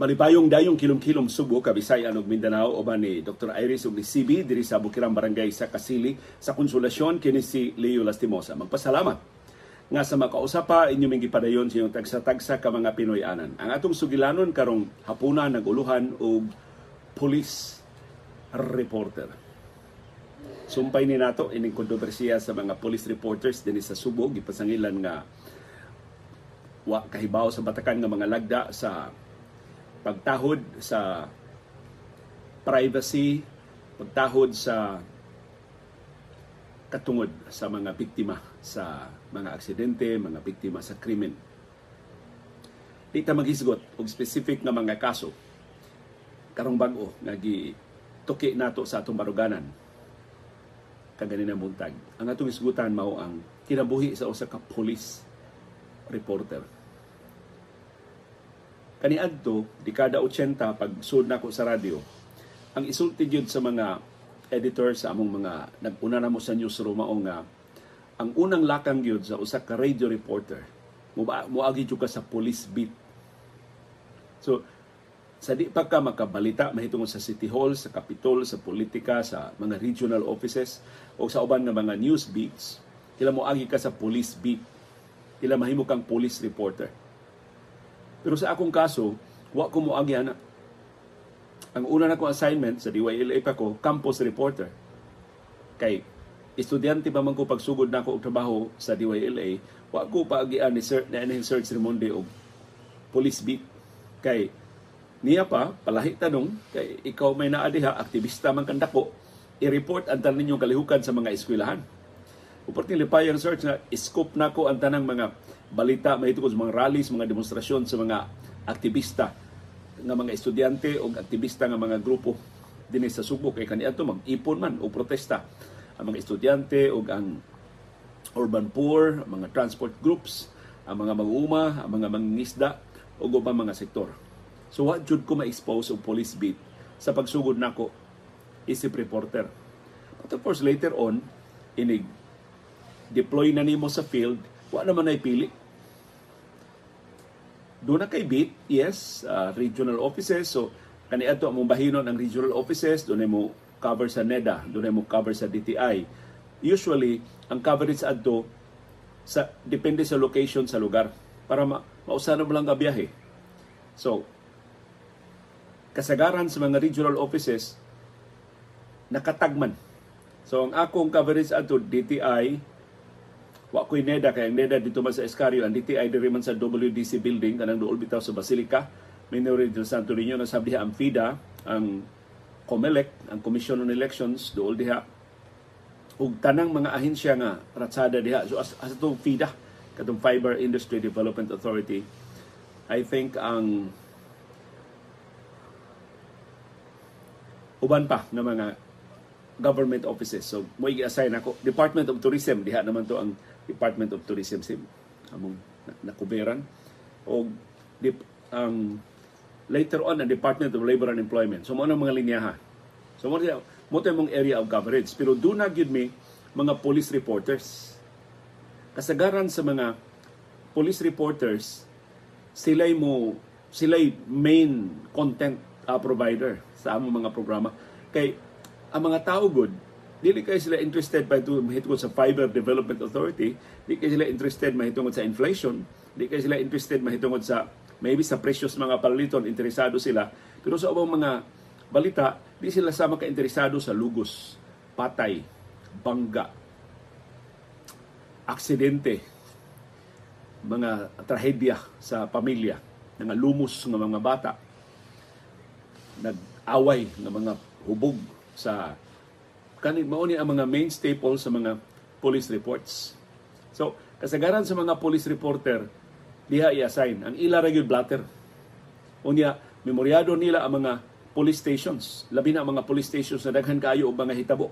Malipayong dayong kilom-kilom Subo, Kabisayan ug Mindanao uban ni Dr. Iris ug ni CB diri sa Bukirang Barangay sa Kasili sa konsolasyon kini si Leo Lastimosa. Magpasalamat nga sa makausapa inyo ming gipadayon sa inyong tagsa-tagsa ka mga Pinoy anan. Ang atong sugilanon karong hapuna naguluhan og police reporter. Sumpay ni nato ining kontrobersiya sa mga police reporters dinhi sa Subo gipasangilan nga wa kahibaw sa batakan nga mga lagda sa pagtahod sa privacy, pagtahod sa katungod sa mga biktima sa mga aksidente, mga biktima sa krimen. Di ta maghisgot og specific nga mga kaso karong bag-o nga tuki nato sa atong baruganan kaganina buntag. Ang atong isgutan mao ang kinabuhi sa usa ka police reporter kaniadto dekada 80 pag sud nako sa radyo ang isulti sa mga editor sa among mga naguna na mo sa newsroom mao nga ang unang lakang gyud sa usa ka radio reporter mo moagi jud ka sa police beat so sa di pa ka makabalita mahitungod sa City Hall, sa Capitol, sa politika, sa mga regional offices o sa uban nga mga news beats, kila mo agi ka sa police beat. Kila mahimo kang police reporter. Pero sa akong kaso, wa ko mo agyan ang una na kong assignment sa DYLA pa ko, campus reporter. Kay estudyante pa man ko pagsugod na ako og trabaho sa DYLA, wa ko pa agian ni Sir na ni Sir Ramonde og police beat. Kay niya pa palahi tanong kay ikaw may naa diha aktivista man kandako i-report ang tanan ninyong kalihukan sa mga eskwelahan. Uporting lipayang search na scope na ko ang tanang mga balita mahitungod sa mga rallies, mga demonstrasyon sa mga aktivista nga mga estudyante o aktivista nga mga grupo dinhi sa Subo kay kaniadto mag-ipon man o protesta ang mga estudyante o ang urban poor, mga transport groups, ang mga mag-uuma, ang mga mangingisda o ubang mga sektor. So what jud ko ma-expose og police beat sa pagsugod nako isip reporter. But of course later on inig deploy na nimo sa field, wa naman ay pili doon na kay beat, yes, uh, regional offices. So, kaniadto among bahinon ang regional offices, doon mo cover sa NEDA, doon mo cover sa DTI. Usually, ang coverage adto sa depende sa location sa lugar para ma mausana mo lang ka biyahe. So, kasagaran sa mga regional offices nakatagman. So, ang akong coverage adto DTI, Wa ko'y NEDA, kay NEDA dito man sa Escario, ang DTI diri man sa WDC building, kanang dool bitaw sa Basilica, Minore del Santo Niño, nasabi diha ang FIDA, ang COMELEC, ang Commission on Elections, dool diha, ug tanang mga ahensya nga ratsada diha. So as, as itong FIDA, katong Fiber Industry Development Authority, I think ang uban pa ng mga government offices. So, mo i-assign ako. Department of Tourism, diha naman to ang Department of Tourism sim among nakuberan. O dip, ang later on ang Department of Labor and Employment. So mo na mga linyaha so mo mo mong area of coverage pero do not give me mga police reporters. Kasagaran sa mga police reporters sila'y mo sila'y main content uh, provider sa among mga programa. Kay ang mga tao good Dili kay sila interested pa ito mahitungod sa Fiber Development Authority, di kay sila interested mahitungod sa inflation, di kay sila interested mahitungod sa maybe sa precious mga paliton, interesado sila. Pero sa ubang mga balita, di sila sama ka interesado sa lugos, patay, bangga, aksidente, mga trahedya sa pamilya, mga lumos ng mga bata, nag-away ng mga hubog sa kanit mao ni ang mga main staple sa mga police reports. So, kasagaran sa mga police reporter diha i-assign ang ila ra blatter. Unya memoryado nila ang mga police stations, labi na ang mga police stations na daghan kaayo og mga hitabo.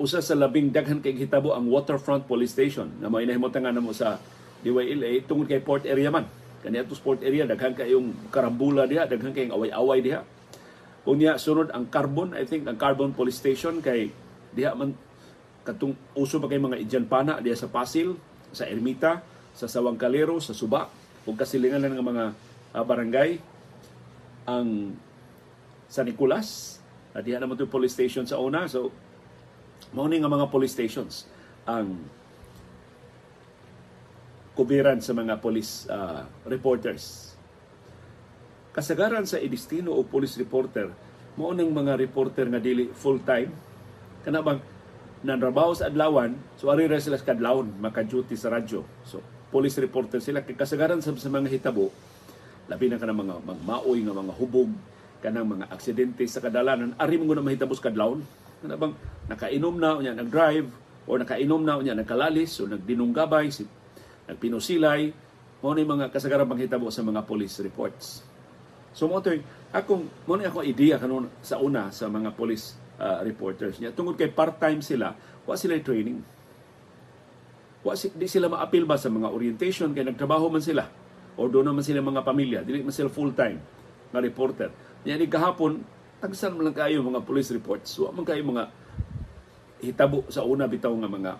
Usa sa labing daghan kay hitabo ang Waterfront Police Station na may nahimutan nga namo sa DYLA tungod kay port area man. Kani ato port area daghan kayong karambula diha, daghan kayong away-away diha Unya sunod ang Carbon, I think ang Carbon Police Station kay diha man katong uso pa kay mga Idyan diha sa Pasil, sa Ermita, sa Sawang Kalero, sa Suba ug kasilingan ng mga uh, barangay ang sa Nicolas, uh, diha naman ito police station sa una. So, mao nga mga police stations ang kubiran sa mga police uh, reporters. Kasagaran sa edestino o police reporter, mao nang mga reporter nga dili full-time. Kana bang nanrabaho sa adlawan, so ari ra sila kadlawon, maka-duty sa radyo. So, police reporter sila kay kasagaran sa, sa mga hitabo, labi na kanang mga magmaoy nga mga hubog, kanang mga aksidente sa kadalanan, ari mo na mahitabo sa kadlawon. Kana bang nakainom na unya nag-drive o nakainom na unya nagkalalis o nagdinunggabay si nagpinusilay mo ni mga kasagaran panghitabo sa mga police reports. So mo akong mo ni akong idea kanon sa una sa mga police uh, reporters niya tungod kay part-time sila, wa sila training. Wa si, di sila maapil ba sa mga orientation kay nagtrabaho man sila o doon naman sila mga pamilya, dili man sila full-time na reporter. Niya ni kahapon, tagsan man lang kayo mga police reports. Wa man kayo mga hitabo sa una bitaw nga mga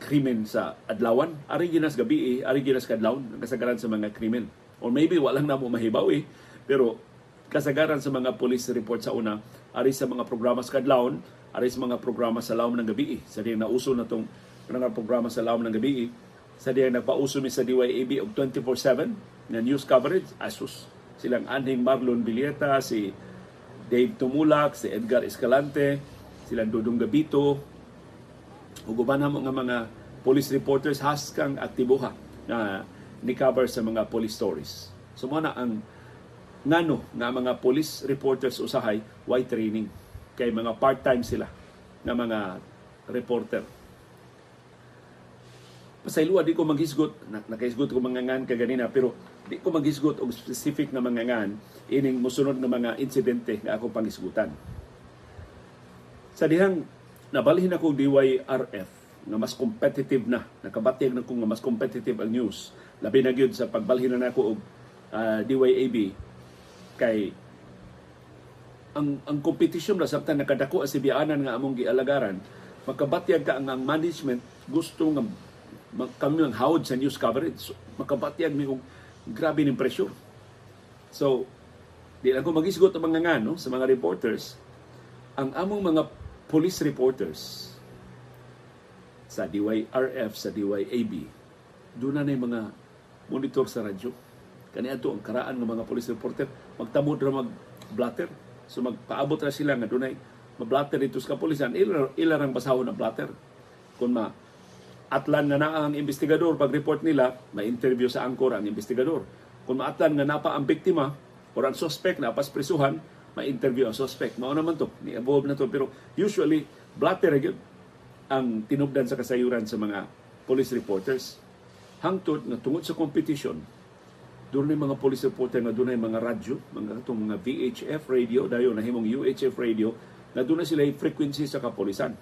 krimen sa adlawan. Ari ginas gabi, eh, ari ginas kadlawon, kasagaran sa mga krimen. Or maybe walang namo mahibaw eh, pero kasagaran sa mga police report sa una, ari sa mga programa sa kadlawon, ari sa mga programa sa lawom ng gabi. Sa diyang nauso na itong mga programa sa lawom ng gabi, sa diyang nagpauso mi sa DYAB og 24-7 na news coverage, asus. Silang Anhing Marlon Villeta, si Dave Tumulak, si Edgar Escalante, silang Dudong Gabito, ug uban mo nga mga police reporters haskang aktiboha na ni cover sa mga police stories. So mo na ang ngano nga mga police reporters usahay why training kay mga part-time sila nga mga reporter. Pasayloa di ko maghisgot, nakahisgot ko mga ngan kaganina pero di ko maghisgot og specific na mga ngan ining musunod nga mga insidente nga ako panghisgutan. Sa dihang nabalhin ako DYRF nga mas competitive na, nakabatyag na ko nga mas competitive ang news. Labi na gyud sa pagbalhin na nako og uh, DYAB kay ang ang competition na sabtan nakadako as sibianan nga among gialagaran makabatyag ka ang, management gusto nga kami ang hawd sa news coverage. So, makabatyag mi og grabe ning pressure so di lang ko magisgot ang mga nga no, sa mga reporters. Ang among mga police reporters sa DYRF sa DYAB doon na mga monitor sa radyo kani ato ang karaan ng mga police reporter. Magtamo ra mag blatter so magpaabot ra sila nga dunay mablatter dito sa kapulisan. Ila ilarang basahon na blatter. Kun ma atlan nga naa ang investigador. Pag report nila may interview sa angkor ang investigador. Kung maatlan nga napa ang biktima or ang suspect na pas prisuhan may interview ang suspect. Mao naman to. Ni above na to. Pero usually blatter gyud ang tinubdan sa kasayuran sa mga police reporters. Hangtod nga tungod sa competition doon na mga police reporter na doon mga radyo, mga itong mga VHF radio, dayo na himong UHF radio, na doon na sila yung frequency sa kapolisan.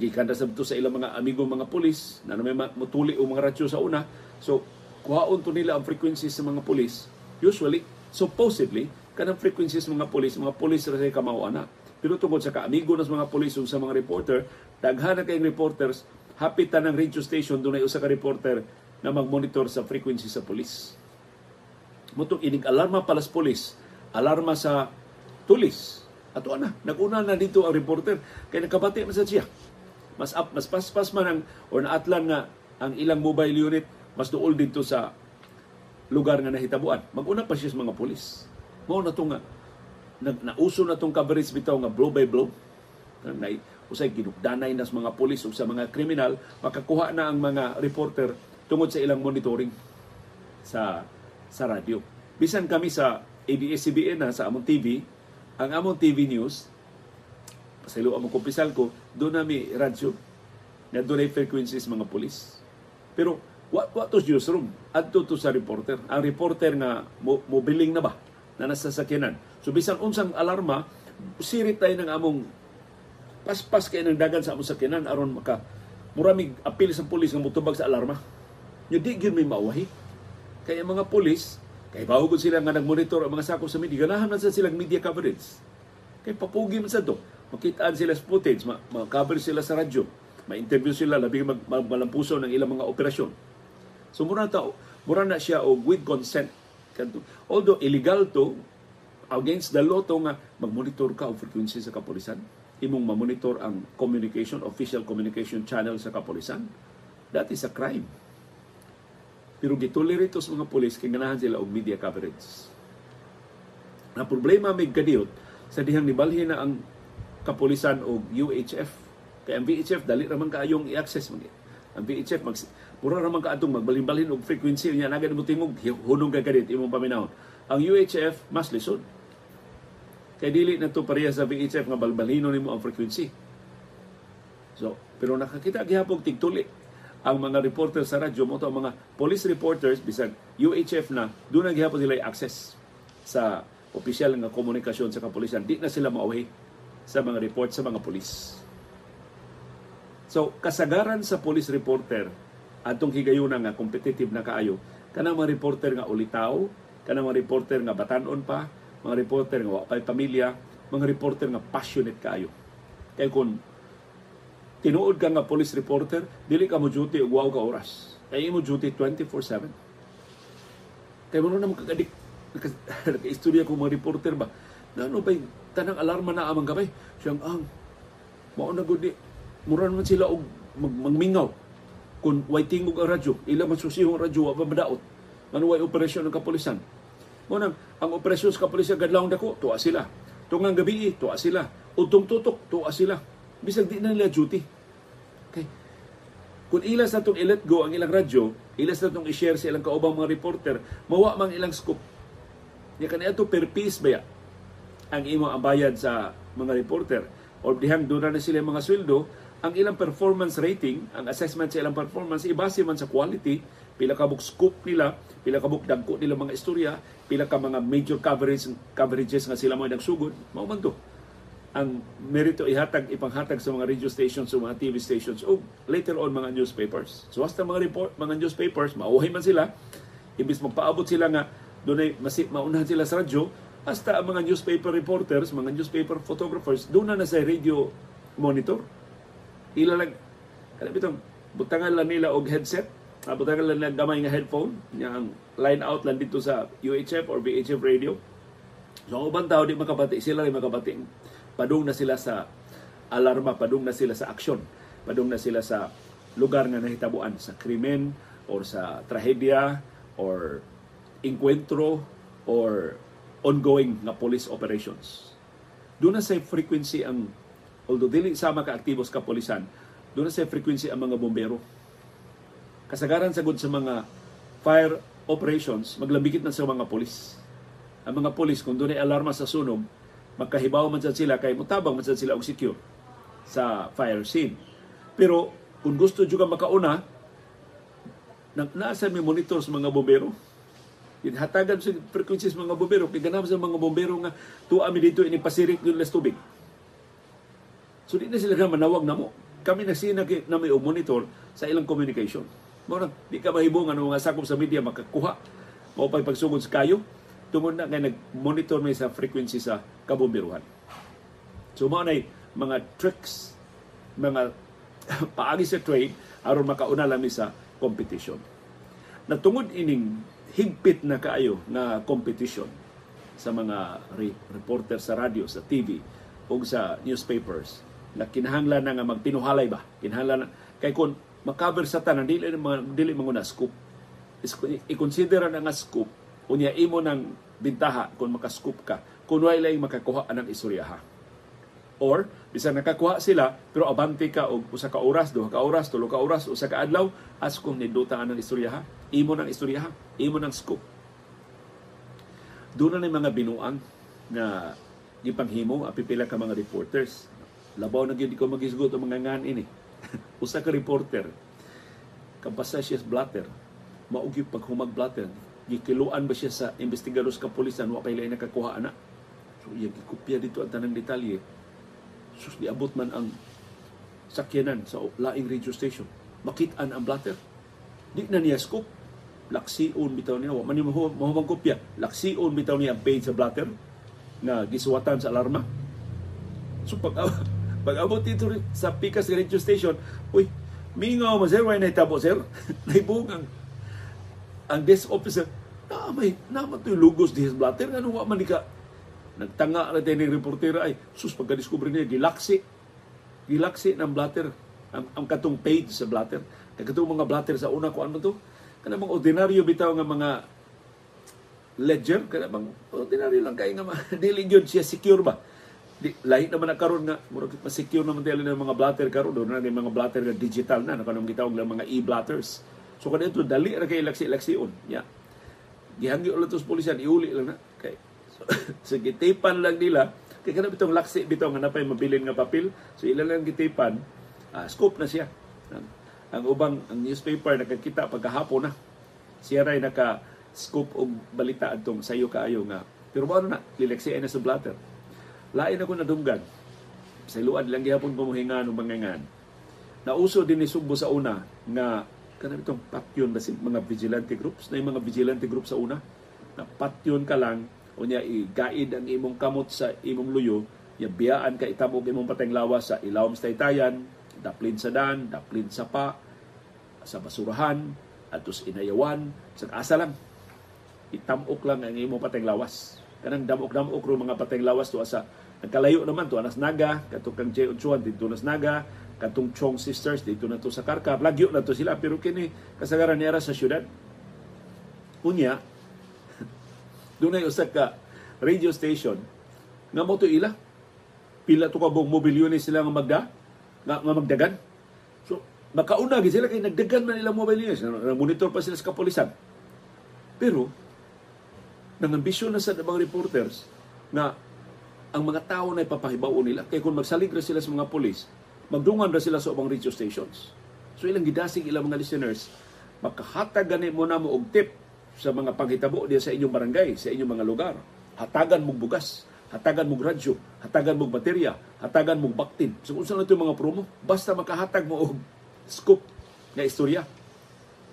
Gikan sa sa ilang mga amigo mga polis, na may mutuli o mga radyo sa una. So, kuhaon to nila ang frequency sa mga polis. Usually, supposedly, kanang frequency sa mga polis, mga polis ra sa kamao ana. Pero tungkol sa kaamigo ng mga polis sa mga reporter, daghan na kayong reporters, hapitan ng radio station, doon ay usa ka reporter na mag-monitor sa frequency sa polis mutong inig alarma palas polis, alarma sa tulis. Ato ana, naguna na dito ang reporter kay nakabati man sa siya. Mas up, mas paspas man ang or naatlan nga ang ilang mobile unit mas duol dito sa lugar nga nahitabuan. Maguna pa siya sa mga pulis. Mao na to nga nag nauso na tong coverage bitaw nga blow by blow. Na usay ginugdanay nas mga pulis ug sa mga kriminal makakuha na ang mga reporter tungod sa ilang monitoring sa sa radyo. Bisan kami sa ABS-CBN na sa among TV, ang among TV News, pasaylo among kumpisal ko, doon nami radyo, na doon ay frequencies mga polis. Pero what what to newsroom adto to sa reporter ang reporter nga mo, mobiling na ba na nasa sakyanan so bisan unsang alarma sirit tayo ng among paspas kay ng dagan sa among sakyanan aron maka muramig apil sa pulis nga mutubag sa alarma nya di gyud may mauwahi kaya mga pulis, kay bahugod sila nga nag-monitor ang mga sako sa media, ganahan man sa silang media coverage. Kay papugi man sa to. Makitaan sila sa footage, ma-cover sila sa radyo, ma-interview sila, labing mag malampuso ng ilang mga operasyon. So mura ta, mura na siya o with consent. Although illegal to, against the law to nga mag-monitor ka og frequency sa kapulisan imong ma-monitor ang communication official communication channel sa kapulisan that is a crime pero gitolerate sa mga pulis kay ganahan sila og media coverage. Na problema may kadiyot sa dihang nibalhin na ang kapulisan o UHF kay ang VHF dali ra man kaayong i-access man. Ang VHF mag mura ra man kaadtong magbalhin-balhin og frequency niya nagad mo tingog hunong ka kadit imong paminahon ang UHF mas lisod. Kay dili na to pareha sa VHF nga balbalhino nimo ang frequency. So, pero nakakita gihapon tigtuli ang mga reporter sa radyo mo ang mga police reporters bisag UHF na doon gihapon sila access sa opisyal nga komunikasyon sa kapulisan. Di na sila maaway sa mga report sa mga pulis. So, kasagaran sa police reporter atong higayuna nga competitive na kaayo kanang mga reporter nga ulitaw, kanang mga reporter nga batanon pa, mga reporter nga wapay pamilya, mga reporter nga passionate kaayo. Kay kung tinuod ka nga police reporter, dili ka mo duty og wow ka oras. Kay imo duty 24/7. Kay mo na magkakadik naka-istorya ko mga reporter ba na ano ba tanang alarma na amang gabay siyang ang mao na gud mura man sila og mag, magmingaw kung way tingog radyo ila man susihong radyo wa madaot ano way operasyon ng kapulisan mo nang ang operasyon sa kapulisan gadlawng dako tuwa sila. Tungang gabi tuwa sila. Utong tutok tuwa sila. Bisag di na nila duty. Kung ilas na itong i-let go ang ilang radyo, ilas na itong i-share sa ilang kaubang mga reporter, mawa mang ilang scoop. Ya kanina ito per piece ba ang imong abayad sa mga reporter. Or dihang doon na sila mga sweldo, ang ilang performance rating, ang assessment sa ilang performance, ibase man sa quality, pila ka scoop nila, pila ka dagko nila mga istorya, pila ka mga major coverage coverages nga sila mo nagsugod mao man to ang merito ihatag ipanghatag sa mga radio stations sa mga TV stations o later on mga newspapers so basta mga report mga newspapers mauhay man sila ibis magpaabot sila nga dunay masip maunahan sila sa radyo hasta ang mga newspaper reporters mga newspaper photographers doon na, sa radio monitor ila lang kada bitong butangan lang nila og headset Nabutangan lang lang gamay nga headphone, yang line out lang dito sa UHF or VHF radio. So, ang ubang tao di makabati, sila rin makabati. Padung na sila sa alarma, padung na sila sa aksyon, padung na sila sa lugar nga nahitabuan sa krimen or sa trahedya or inkwentro or ongoing nga police operations. Doon na sa frequency ang although dili sama ka aktibo sa kapolisan, doon na sa frequency ang mga bombero kasagaran sagod sa mga fire operations, maglambikit na sa mga polis. Ang mga polis, kung doon ay alarma sa sunog, magkahibaw man sila, kay mutabang man sila og secure sa fire scene. Pero kung gusto juga makauna, na, nasa may monitor sa mga bombero. Hatagan sa frequencies mga bombero. Kaya ganap sa mga bombero nga tuwa mi dito ini pasirik yung las tubig. So di na sila manawag na mo. Kami na sina na may monitor sa ilang communication. Murag, di ka mahibong ano mga sakop sa media makakuha. Mao pag pagsugod sa kayo, tungod na kay nag-monitor may sa frequency sa kabombiruhan. So mao nay mga tricks, mga paagi sa trade aron makauna lami sa competition. Natungod ining higpit na kaayo na competition sa mga re- reporter sa radio, sa TV o sa newspapers na kinahanglan na nga magpinuhalay ba? Kinahanglan na, kay kun makover sa tanan dili mga dili mga scoop i-consider na nga scoop unya imo nang bintaha kung maka-scoop ka. Kung wala lang makakuha anang istoryaha or bisan nakakuha sila pero abante ka og usa ka oras duha ka oras tulo ka oras usa ka adlaw as kung niduta anang istoryaha imo nang istoryaha imo nang scoop. Doon na mga binuang na gipanghimo apipila ka mga reporters. Labaw na gyud ko magisgot ang mga ngan ini. Usa ka reporter. Kampasa siya blatter. Maugi pag humag blatter gikiluan ba siya sa investigador sa kapulisan wa pa ilay nakakuha ana? So iya gikopya dito ang tanang detalye. Sus diabot man ang sakyanan sa laing radio station. Makitaan ang blatter. Di na niya scoop. Laksiun bitaw niya. Wa man mo mahumang kopya. Laksiun bitaw niya page sa blatter na gisuwatan sa alarma. So pag pag abot dito sa Picas Radio Station, uy, mingaw mo sir, why naitabo sir? Naibong ang, ang desk officer, na may naman to lugos di blatter, ano wa man ka Nagtanga na tayo ng reportera ay, sus, pagka-discover niya, gilaksi. Gilaksi ng blatter. Ang, ang katong page sa blatter. Katong mga blatter sa una ko, ano to? Kana mga ordinaryo bitaw nga mga ledger, kana bang ordinaryo lang kay nga dili gyud siya secure ba? Di, lahi naman na karon nga murag mas secure naman tayo ng mga blatter karon do na mga blatter nga digital na kanang gitawag lang mga e-blatters. So kanito dali ra kay laksi-laksiun. Yeah. Gihangyo ulit sa pulisyan iuli lang na kay so, so gitipan lang nila kay kana bitong laksi bitaw nga napay mabilin nga papel. So ila lang gitipan uh, scope na siya. Ang, ang ubang ang newspaper nakakita pagkahapon na. Siya ray naka scoop og balita adtong sayo kaayo nga pero ano na lileksi ay na sa blatter. Lain ako nadunggan sa luad lang gihapon pamuhinga ng mga ngan nauso din ni Sugbo sa una nga kanang itong patyon ba mga vigilante groups. Na yung mga vigilante groups sa una na patyon ka lang o niya i-guide ang imong kamot sa imong luyo ya biyaan ka itabog imong pateng lawas sa ilawom sa taytayan daplin sa dan daplin sa pa sa basurahan atos inayawan sa asa lang itamok lang ang imong pateng lawas. Kanang damok-damok ro mga pateng lawas to asa Nagkalayo naman to anas naga, katong kang Jay Unchuan dito nas naga, katong Chong Sisters dito na to sa Karkar. Lagyo na to sila pero kini kasagaran niya sa syudad. Unya, doon ay usa ka radio station nga mo to ila. Pila to ka bong mobilyon sila nga magda, nga, nga magdagan. So, makauna sila kay nagdagan man nila mobile units. Monitor pa sila sa kapulisan. Pero, nangambisyon na sa mga reporters na ang mga tao na ipapahibaw nila. Kaya kung magsalig sila sa mga polis, magdungan na sila sa ubang radio stations. So ilang gidasig ilang mga listeners, makahatag gani mo na mo og tip sa mga panghitabo diya sa inyong barangay, sa inyong mga lugar. Hatagan mong bugas, hatagan mong radyo, hatagan mong baterya, hatagan mong baktin. So unsa na ito mga promo? Basta makahatag mo og scoop na istorya.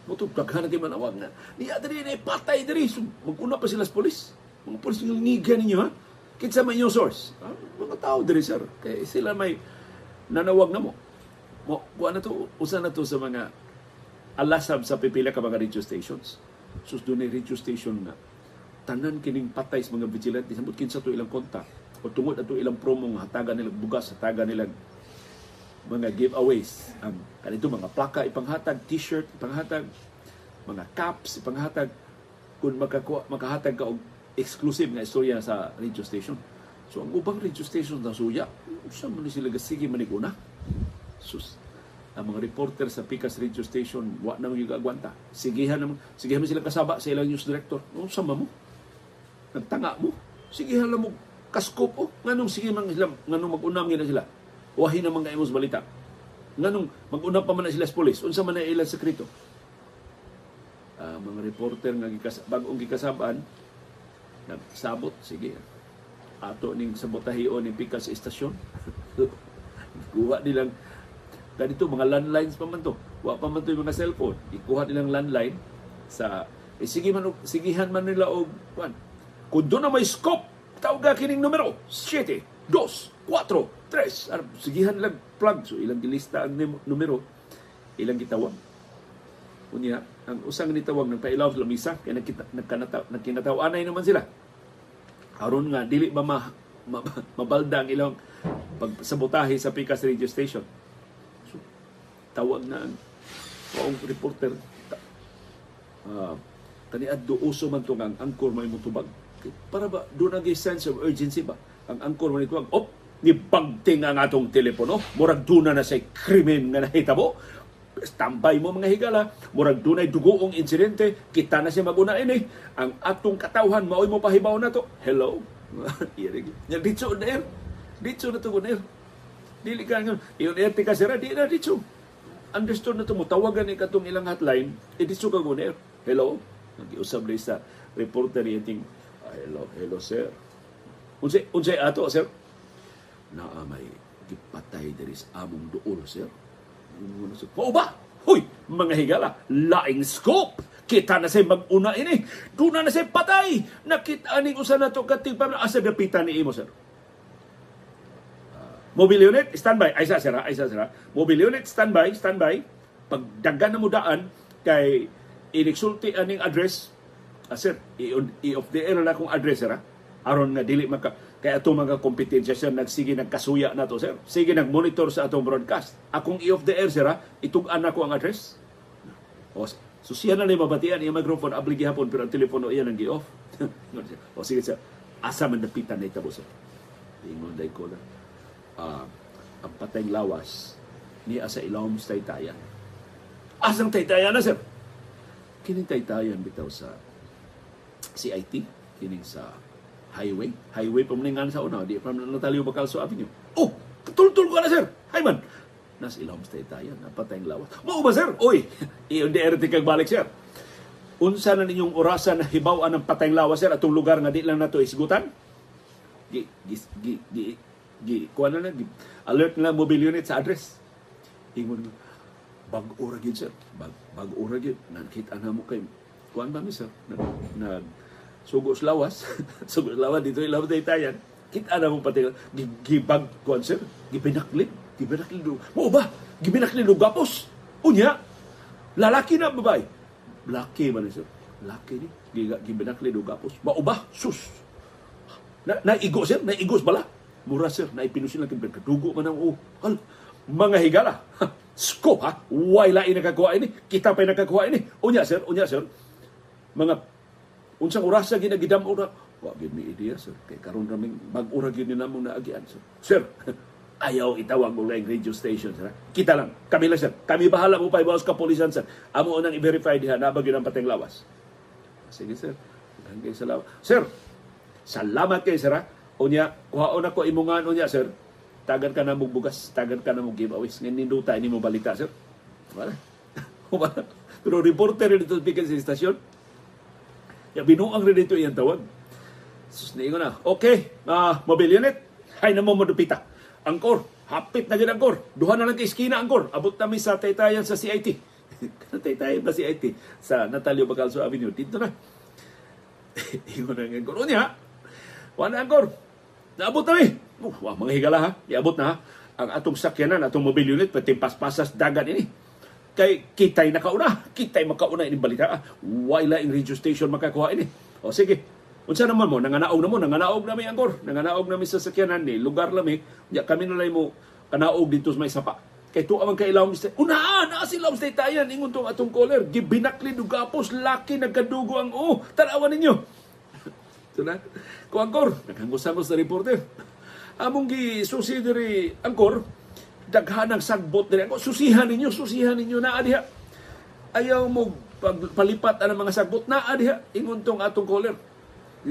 Mo to daghan kay manawag na. Ni adri na patay diri. So, maguna pa sila sa polis. Mga polis ngigan ninyo ha. Kinsa man yung source? Ah, mga tao diri sir. Kaya sila may nanawag na mo. Mo kuha na to, usa na to sa mga alasab sa pipila ka mga radio stations. Sus doon radio station na tanan kining patay sa mga vigilante samot kinsa to ilang kontak o tungod ato ilang promo nga hatagan nilang bugas hatagan nilang mga giveaways ang kanito mga plaka ipanghatag t-shirt ipanghatag mga caps ipanghatag kung makakuha makahatag ka og exclusive nga istorya sa radio station. So ang ubang radio station na suya, sa man sila gasigi maniguna. Sus, ang mga reporter sa Picas Radio Station, wa na yung agwanta. Sigihan naman, sigihan mo sila kasaba sa ilang news director. No, sama mo. Nagtanga mo. Sigihan lang mo kaskop o. Nganong sige man sila, nganong mag-unam na sila. Wahi na mga imos balita. Nganong mag-unam pa man na sila sa polis. Unsa man na ilang sekreto. Uh, mga reporter nga gikas bagong gikasabaan Nagsabot, sige. Ato ning sabotahion ning pika sa istasyon. Kuha nilang ganito mga landlines pa man to. Wa pa man to yung mga cellphone. Ikuha nilang landline sa eh, sige man sigihan man nila og kwan. Kung doon na may scope, tawag kining numero 7 2 4 3 ano, sigihan lang plug so ilang gilista ang numero ilang gitawag unya ang usang nitawag ng pailaw sa lamisa kay nakita nagkanataw nagkinataw anay naman sila aron nga dili ba ma, ma, mabalda ang ilang pagsabotahe sa Picas radio station. So, tawag na ang waong reporter. Uh, kani adto uso man tong ang angkor may mutubag. Para ba do na sense of urgency ba? Ang angkor man ituwag op ni bagting ang atong telepono. Murag duna na sa krimen nga nahitabo standby mo mga higala. Murag dunay dugoong insidente kita na siya maguna ini. Ang atong katawhan maoy mo pahibaw na to. Hello? Nya ditso na er ditso na to guner dili ka nga. Iyon er sira. Di na ditso. Understood na to mo. Tawagan ni katong ilang hotline. E ditso ka guner hello? Nagiusab na sa reporter yating ah, hello hello sir. Unsay unsay ato sir? Naa may gipatay diri sa among duol sir Mao ba? Hoy, mga higala, laing scope. Kita na say mag-una ini. Duna na say patay. Nakita aning usa na to kating para asa dapitan ni imo sir. Mobile unit, standby. Ay sa sira, ay sa sira. Mobile unit, standby, standby. Pag daggan na mo daan, kay inigsulti aning address, ah, sir, i-off the air na kong address, sir, aron nga dili maka Kaya itong mga kompetensya, sir, nagsige nagkasuya na to, sir. Sige, nag-monitor sa atong broadcast. Akong i-off the air, sir, ha? Itugan ko ang address. O, so siya na lang mabatian, yung microphone, abli gihapon, pero ang telepono iyan ang gi-off. o sige, sir. Asa man napitan na itabo, sir. Ingon day ko na. Uh, ang patayng lawas, ni asa ilawom sa taytayan. Asang taytayan na, sir? Kining taytayan bitaw sa CIT, kining sa highway. Highway pa maningan sa una. Di pa natalyo bakal sa avenue. Oh! Tultul ko na, sir! Hay man! Nas ilawom sa tayo. Napatay ang lawas. Mao ba, sir? Oy! Iyon di erti kag balik, sir. Unsa na ninyong orasan na hibawan ng patayng lawas, sir? Atong lugar nga di lang na to isgutan? Gi, gi, gi, gi, gi, kuha na na, alert na mobile unit sa address. Ingon mo, bag-ura gid sir. Bag, bag-ura gid. Nakita na mo kay, kuha ba mi, sir? Nag, nag, sugos lawas, sugos lawas dito ilaw tayo tayan. Kita na mong pati gibag konser, gibinaklit, gibinaklit do. Mo ba? Gibinaklit do gapos. Unya. Lalaki na babae. Laki man sir. Laki ni. Gibinaklit do gapos. Mao ba? Sus. Na naigo sir, naigos bala. Mura sir, naipinusin lang kadugo man ang oh. Al, mga higala. Sko ha, wala ini nakakuha ini. Kita pa nakakuha ini. Unya sir, unya sir. Mga unsang oras sa ginagidam ura? Wa gid mi idea sir. Kay karon raming bag-ura gid ni namo na agian sir. Sir ayaw itawag mo lang radio station sir kita lang. Kami lang sir. Kami bahala mo pa ibawas ka polisan sir. Amo nang i-verify diha na bagyo ng pateng lawas? Sige sir. Hanggang sa lawas. Sir salamat kay sir unya kuhaon ako imungan unya sir. Tagan ka na mo bugas tagan ka na mo giveaways. Ngayon ninduta ini mo balita sir. Wala. Pero reporter dito sa istasyon Ya binuang rin dito iyang tawag. Sus na na. Okay, uh, mobile unit. Hay na mo madupita. Angkor. Hapit na gid angkor. Duha na lang kay iskina angkor. Abot namin sa taytayan sa CIT. taytayan ba CIT? Sa Natalio Bacalso Avenue. Dito na. Ingon na angkor. O niya, wala angkor. Naabot na eh. Uh, wow, mga higala ha. Iabot na ha. Ang atong sakyanan, atong mobile unit, pati paspasas dagat ini kay kitay nakauna, kitay makauna ini balita. Ah, wala in radio station makakuha ini. O sige, unsa naman mo nanganaog na mo, nanganaog na mi angkor, nanganaog na mi sa sakyanan ni lugar lami, ya kami na mo kanaog dito sa may sapa. Kay tuwa man kay ilawom stay. Una na si ilawom stay tayan ingon tong atong caller, gibinakli du gapos laki nagadugo ang oh, tanawan ninyo. Tuna, ko angkor, naghangos-hangos sa reporter. Among gi susi diri angkor, daghanang sagbot diri ako susihan ninyo susihan ninyo. Na adiha ayaw mo palipat ang mga sagbot. Na adiha ingon tong atong caller.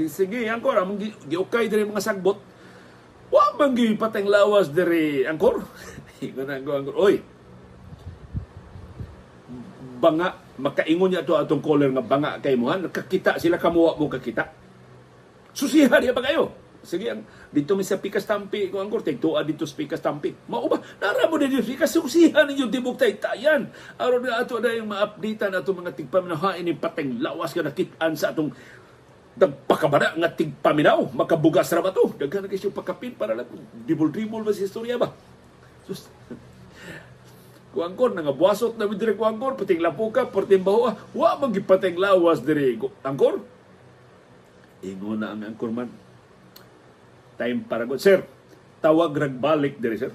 Sige angkor among giukay diri mga sagbot. Wa man gi pateng lawas diri angkor? Ingon ang angkor. Oy! Banga makaingon niya to atong caller nga banga kay mo nakakita sila kamuwa mo kakita. Susihan diha pa kayo. Sige, ang, dito mi sa Pikas Tampi, kung ang korte, tuwa dito sa Pikas Tampi. Mao ba? Nara mo dito, Pikas, suksihan ninyo tibok taytayan. Aron na ato na yung ma-updatean ato mga tigpaminahain ni pateng lawas ka nakitaan sa atong nagpakabara nga tigpaminaw, makabugas ra ba to? Daghan na kayo pakapin para lang dibol-dibol ba si istorya ba? Sus, kuangkor na nga buwasot na midire kuangkor pating lapuka perting bawa wa magipateng lawas dire angkor ingon na ang angkor man time para go. Sir, tawag ragbalik diri sir.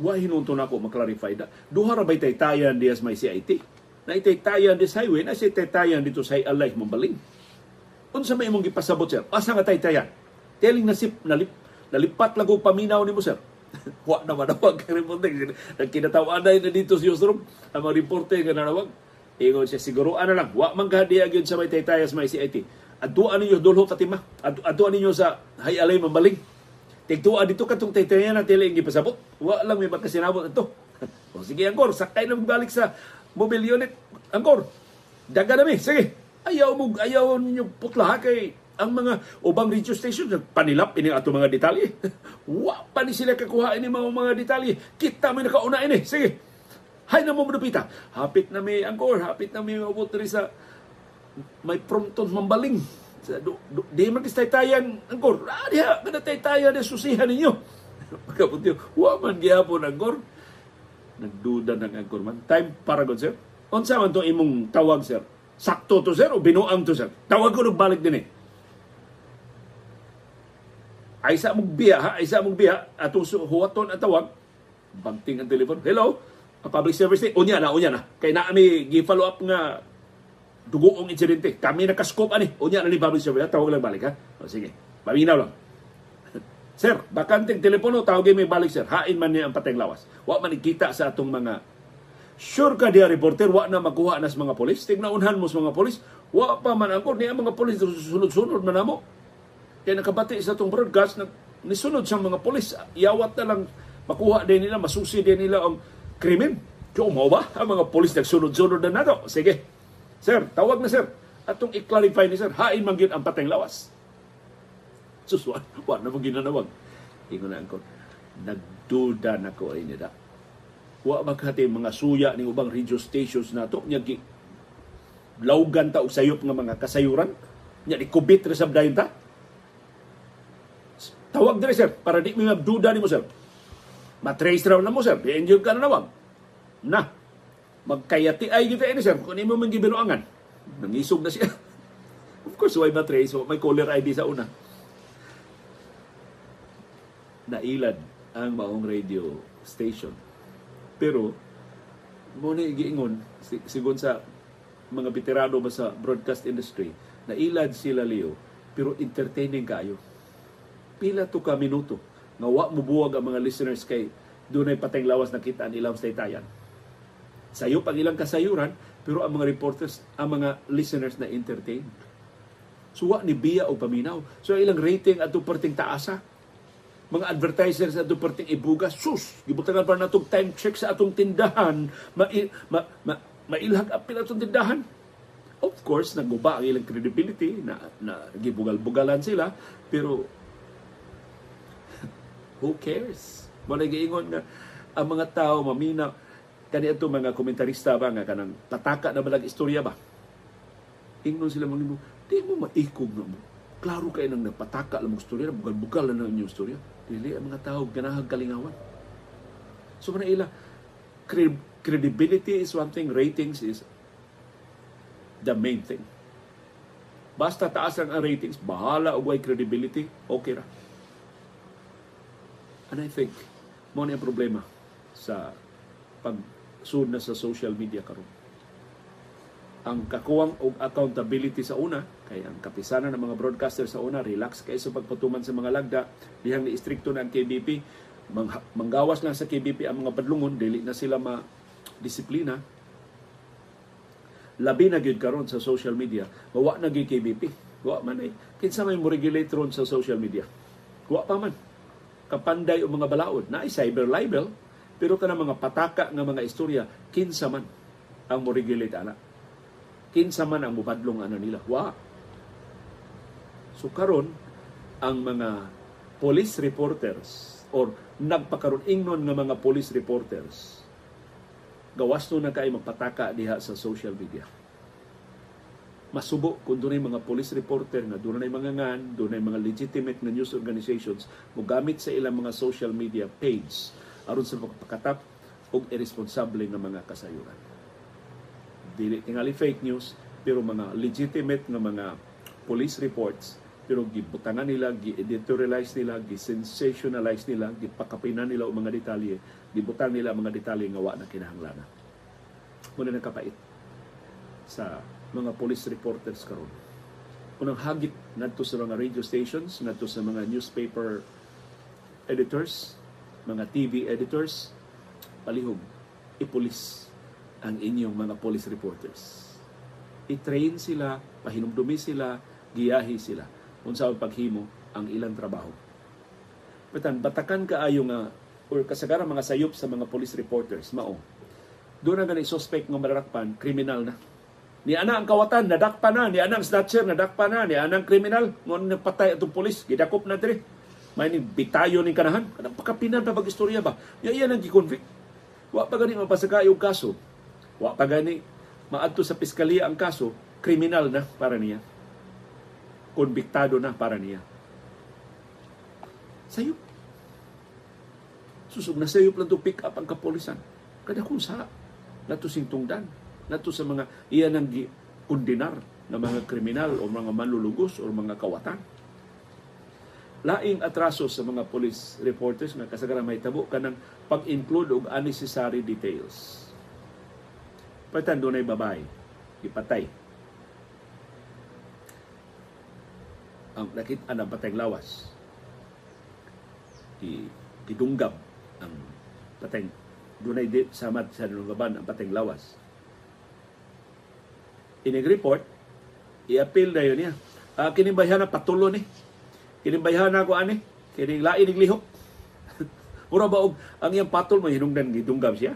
Wa hinunto nako maklarify da. Duha ra bay taytayan dias may CIT. Na itaytayan dis highway na si taytayan dito sa alay mambaling. Unsa may imong gipasabot sir? Asa nga taytayan? Telling na sip nalip nalipat lago paminaw nimo sir. Wa na manawag kay reporter. Nagkinatawa na dito sa newsroom. Ang mga reporter nga nanawag. Ingon siya siguro ana lang. Wa man gahadiya gyud sa may taytayas may CIT Aduan ninyo dulho katima. Aduan ninyo sa hayalay mambaling. Tigtuan dito katong taytayan na tila yung pasabot. Wa lang may makasinabot ito. o sige, Angkor, sakay na balik sa mobile unit. Angkor, daga na mi. Sige, ayaw mo, ayaw ninyo putla kay ang mga ubang radio station panilap ini ato mga detalye. Wa pa ni sila kakuha ini mga mga detalye. Kita may nakauna ini. Sige. Hay na mo madupita. Hapit na may angkor, hapit na may mabot sa may prompton mambaling. Sa do, do, di man kis taytayan angkor. Ah, diha kada taytayan na susihan ninyo. Pagkapuntiyo, wa man gihapon angkor. Nagduda ng angkor man. Time para god sir. Unsa man to imong tawag sir? Sakto to sir o binuang to sir? Tawag ko balik din eh. ay sa mong biya ha, ay sa mong biya atong huwaton at tawag bagting ang telepono. Hello, a public service day. Unya na, unya na. Kay na ami gi-follow up nga dugoong insidente. Kami nakaskop ani. Unya na ni public service. Tawag lang balik ha. O, sige. Paminaw lang. Sir, bakanting telepono, tawagin may balik sir. Hain man niya ang pateng lawas. Wa man ikita sa atong mga Sure ka diya reporter, wa na makuha na sa mga polis. Tignaunhan mo sa mga polis. Wa pa man angkor niya mga polis sunod-sunod man namo. Kaya nakabati sa itong broadcast na nisunod sa mga polis. Iawat na lang makuha din nila, masusi din nila ang krimen. So, mo ba? Ang mga polis nagsunod-sunod na nato. Sige. Sir, tawag na sir. Atong i-clarify ni sir, hain man ang pateng lawas. Sus, wa, wa na mong ginanawag. Ingon na ko, nagduda na ko ay nila. Wa magkati mga suya ni ubang radio stations nato nya gi lawgan ta og sayop nga mga kasayuran. Nya di kubit ra sabdayon ta. Tawag dire sir para di mi magduda nimo sir. Matrace raw na mo sir. Di enjoy ka na nawag. Na magkayati. Ay kita ini sir kung imo man gibinuangan nangisog na siya. Of course why matrace so, may caller ID sa una. Nailad ang maong radio station. Pero, mo na giingon, sigon sa mga veterano ba sa broadcast industry, na ilad sila Leo, pero entertaining kayo. Pila to ka minuto, nga wa mo buwag ang mga listeners kay doon ay pateng lawas nakita ang ilang staytayan. Sayo pag ilang kasayuran, pero ang mga reporters, ang mga listeners na entertain. So wa ni biya o paminaw. So ilang rating at perting taasa mga advertisers sa perting ibuga, sus, gibutangan pa natong time check sa atong tindahan, ma, ma, ma, mailhag apil atong tindahan. Of course, naguba ang ilang credibility, na, na gibugal-bugalan sila, pero who cares? Wala giingon nga ang mga tao mamina kani ato mga komentarista ba nga kanang pataka na balag istorya ba? Ingnon sila nimo, di mo maikog na mo. Klaro kay nang napataka lang mo istorya, bugal-bugal na inyong istorya Dili ang mga tao ganahag kalingawan. So man ila credibility is one thing, ratings is the main thing. Basta taas ang ratings, bahala og credibility, okay ra. And I think mo ang problema sa pag na sa social media karon. Ang kakuwang og accountability sa una kay ang kapisanan ng mga broadcaster sa una relax kay sa pagpatuman sa mga lagda dihang ni istrikto na ang KBP manggawas lang sa KBP ang mga padlungon dili na sila ma disiplina labi na gyud karon sa social media. Wa na gyud KBP wa man ay kinsa may mo regulate ron sa social media? Wa pa man. Kapanday o mga balaod. Na ay cyber libel pero kanang mga pataka nga mga istorya kinsa man ang mo regulate ana kinsa man ang mubadlong ano nila. Wa. So karon ang mga police reporters or nagpakaron ingnon nga mga police reporters gawas no na kay magpataka diha sa social media. Masubo kung doon mga police reporter nga doon mga ngan, doon mga legitimate na news organizations mo gamit sa ilang mga social media page aron sa pagpakatap og irresponsible nga mga kasayuran dili tingali fake news pero mga legitimate nga mga police reports pero gibutangan nila, gi-editorialize nila, gi-sensationalize nila, gipakapinan nila ang mga detalye, gibutang nila ang mga detalye nga wa na kinahanglanan. Muna nakapait sa mga police reporters karon. Unang hagit ngadto sa mga radio stations, ngadto sa mga newspaper editors, mga TV editors, palihog, ipulis ang inyong mga police reporters. I-train sila, pahinumdumi sila, giyahi sila. Unsa ang paghimo ang ilang trabaho. Batan, batakan ka ayo nga or kasagaran mga sayop sa mga police reporters mao. Doon na ganay suspect nga madarakpan, kriminal na. Ni ana ang kawatan nadakpa na, ni ana ang snatcher nadakpa na, ni ana ang kriminal ngon nagpatay atong pulis, gidakop na diri. May ni bitayo ni kanahan, kanang pakapinan pa bag istorya ba? Ya iya nang gi-convict. Wa pa gani mapasaka yung kaso Wa pa gani maadto sa piskalya ang kaso, kriminal na para niya. Konbiktado na para niya. Sayop. Susog na sayop lang to pick up ang kapolisan. Kada kung sa nato sing tungdan, nato sa mga iya nang kundinar na mga kriminal o mga manlulugos o mga kawatan. Laing atraso sa mga police reporters nga kasagaran may tabo kanang pag-include og unnecessary details. Patan dunay babae ipatay. Ang nakita ang patayng lawas. I, idunggab ang patayng dunay di samad sa nungaban ang patayng lawas. Inig-report, i-appeal na yun niya. Uh, kinimbayhan na patulo ni. Kinimbayhan na ako ani. Kining lain iglihok. Mura ba og ang iyang patol mo hinungdan gidunggam siya?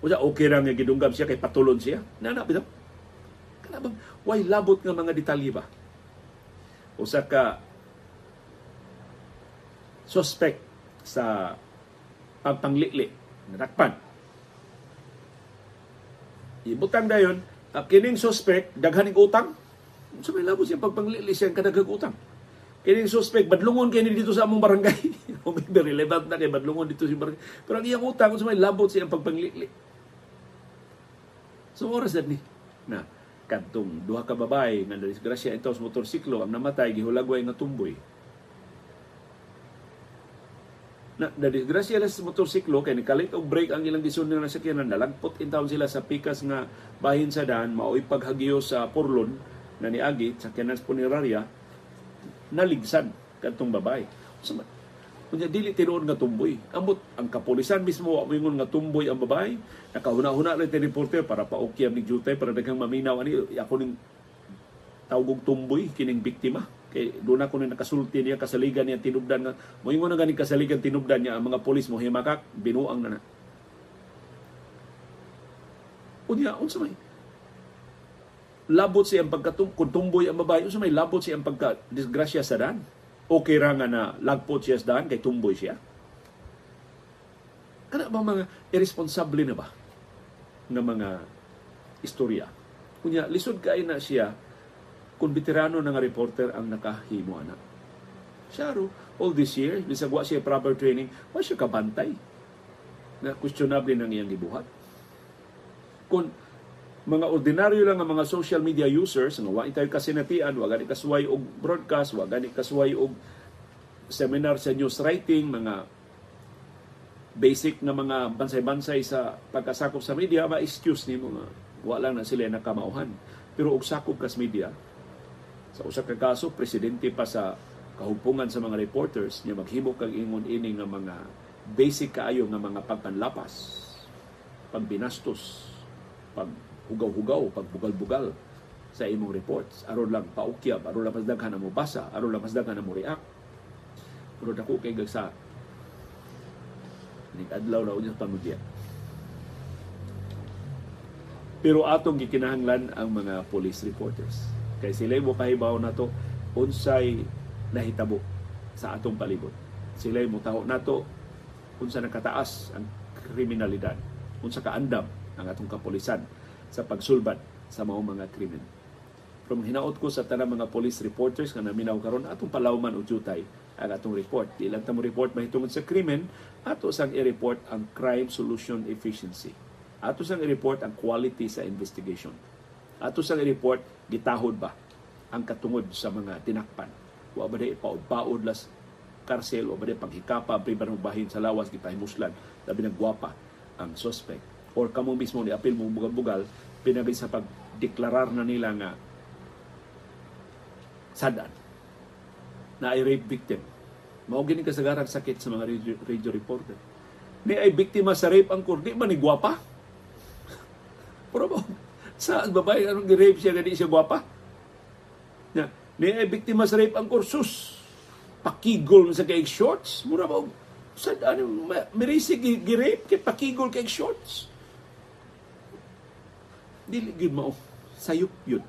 Usa okay ra nga gidunggam siya kay patulon siya. Nana bitaw. Kana bang way labot nga mga detalye ba? Usa ka suspect sa pagpanglili nadakpan. Ibutang dayon, kining suspect daghaning utang. Sa may labot siya pagpanglili siya kadaghang utang. Kining suspect badlungon kini dito sa among barangay. Very relevant na kay badlungon dito sa barangay. Pero ang iyang utang sa may labot siya pagpanglili. So oras ni na kadtong duha ka babae nga disgrasya ito sa motorsiklo ang namatay gihulagway nga tumboy na, na disgrasya sa motorsiklo kay nikalit og brake ang ilang gisunod nga sakyanan nalagpot in sila sa pikas nga bahin sa daan mao'y paghagiyo sa purlon na niagi sa punerarya naligsan kadtong babae. So, Kunya dili tinuod nga tumboy. Amot ang kapulisan mismo mingon nga tumboy ang babae. Nakahuna-huna rin ti reporter para paukyam ni Jutay para daghang maminaw. Ani ako ning tawgog tumboy kining biktima. Kay doon ako ni nakasulti niya kasaligan niya tinubdan nga. Moingon na ganing kasaligan tinubdan niya ang mga pulis mo himakak binuang na na. Unya unsa may labot siya ang pagkatum kung tumboy ang babae unsa may labot siya ang pagka disgrasya sa dan okay ra nga na lagpot siya sa daan kay tumboy siya kana ba mga irresponsible na ba nga mga istorya kunya lisod kay na siya kung veterano na reporter ang nakahimo ana. Siya all this year, bisag wa siya proper training, wa siya kabantay na questionable nang iyang gibuhat. Kung mga ordinaryo lang ang mga social media users nga wa tayo kasinatian, wa gani kasuway og broadcast, wa gani kasuway og seminar sa news writing, mga basic na mga bansay-bansay sa pagkasakop sa media, ma-excuse ni mga wala na sila nakamauhan. Pero og sakop kas media, sa usa ka kaso presidente pa sa kahupungan sa mga reporters niya maghimo kag ingon ini nga mga basic kaayo nga mga pagpanlapas pagbinastos paghugaw-hugaw pagbugal-bugal sa imong reports. Aron lang paukyab aron lang mas daghan mo basa aron lang mas daghan mo react. Pero dako kay gagsa adlaw na unya pamudya pero atong gikinahanglan ang mga police reporters. Kay sila mo kahibaw na to unsay nahitabo sa atong palibot. Sila mo taho nato unsa nakataas ang kriminalidad, unsa kaandam ang atong kapulisan sa pagsulbat sa mao mga krimen. From hinaot ko sa tanang mga police reporters nga naminaw karon atong palawman og jutay ang atong report. Di lang tamo report mahitungod sa krimen, ato sang i-report ang crime solution efficiency. Ato sang i-report ang quality sa investigation ato sa report gitahod ba ang katungod sa mga tinakpan wa ba di paud-paud las karsel o ba di paghikapa primer bahin sa lawas gitahimuslan labi nagwapa ang suspect or kamo mismo ni apil mo bugal-bugal pinabi sa pagdeklarar na nila nga sadan na ay rape victim mao gini kasagarang sakit sa mga radio, radio reporter ni ay biktima sa rape ang kurdi man ni gwapa pero sa babae anong gi-rape siya gani siya gwapa. Na, ni ay biktima sa rape ang kursus. Pakigol sa kay shorts. Mura ba sa ano mirisi gi-rape kay pakigol kay shorts. Dili gid mao sayop yun.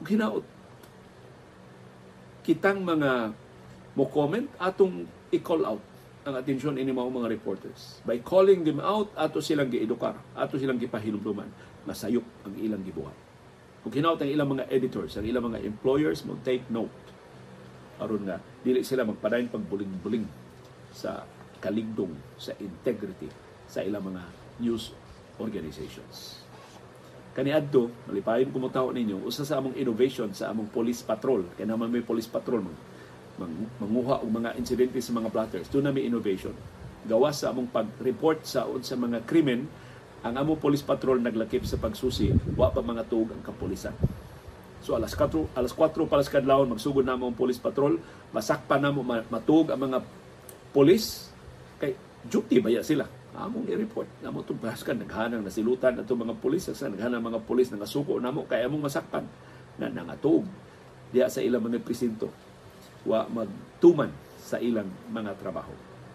Ug hinaot kitang mga mo comment atong i-call out ang atensyon ini mao mga reporters. By calling them out, ato silang giedukar, ato silang gipahinumduman masayop ang ilang gibuhat. Kung hinaut ang ilang mga editors, ang ilang mga employers mo take note aron nga dili sila magpadayon pagbuling-buling sa kaligdong sa integrity sa ilang mga news organizations. Kaniadto, malipayon mo ninyo, usa sa among innovation sa among police patrol, kaya naman may police patrol mo. mang- manguha og mga insidente sa mga blotters. Doon na may innovation. Gawas sa among pag-report sa sa mga krimen, ang among police patrol naglakip sa pagsusi, wa pa mga tuog ang kapulisan. So alas 4, alas 4 palas kadlawon magsugod na ang police patrol, masakpan na mo ma- matug ang mga police kay duty ba sila? Among i-report. Namo itong baskan, naghanang nasilutan na mga polis. Sa naghanang mga polis, nangasuko namo kaya among masakpan na nangatog. Diya sa ilang mga presinto. Wa magtuman sa ilang mga trabaho.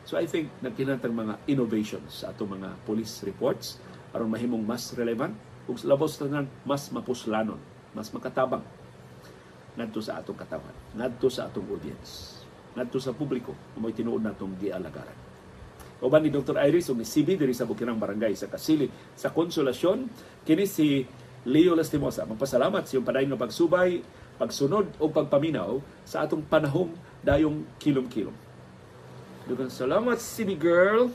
So I think nagkinantang mga innovations sa atong mga police reports aron mahimong mas relevant ug labos tanan mas mapuslanon, mas makatabang ngadto sa atong katawan, ngadto sa atong audience, ngadto sa publiko, mo'y tinuod natong gialagaran. Uban ni Dr. Iris ug ni CB diri sa Bukirang Barangay sa Kasili sa Konsolasyon kini si Leo Lastimosa. Magpasalamat sa iyong padayon nga pagsubay, pagsunod o pagpaminaw sa atong panahong dayong kilom-kilom. Dugang salamat, CB girl.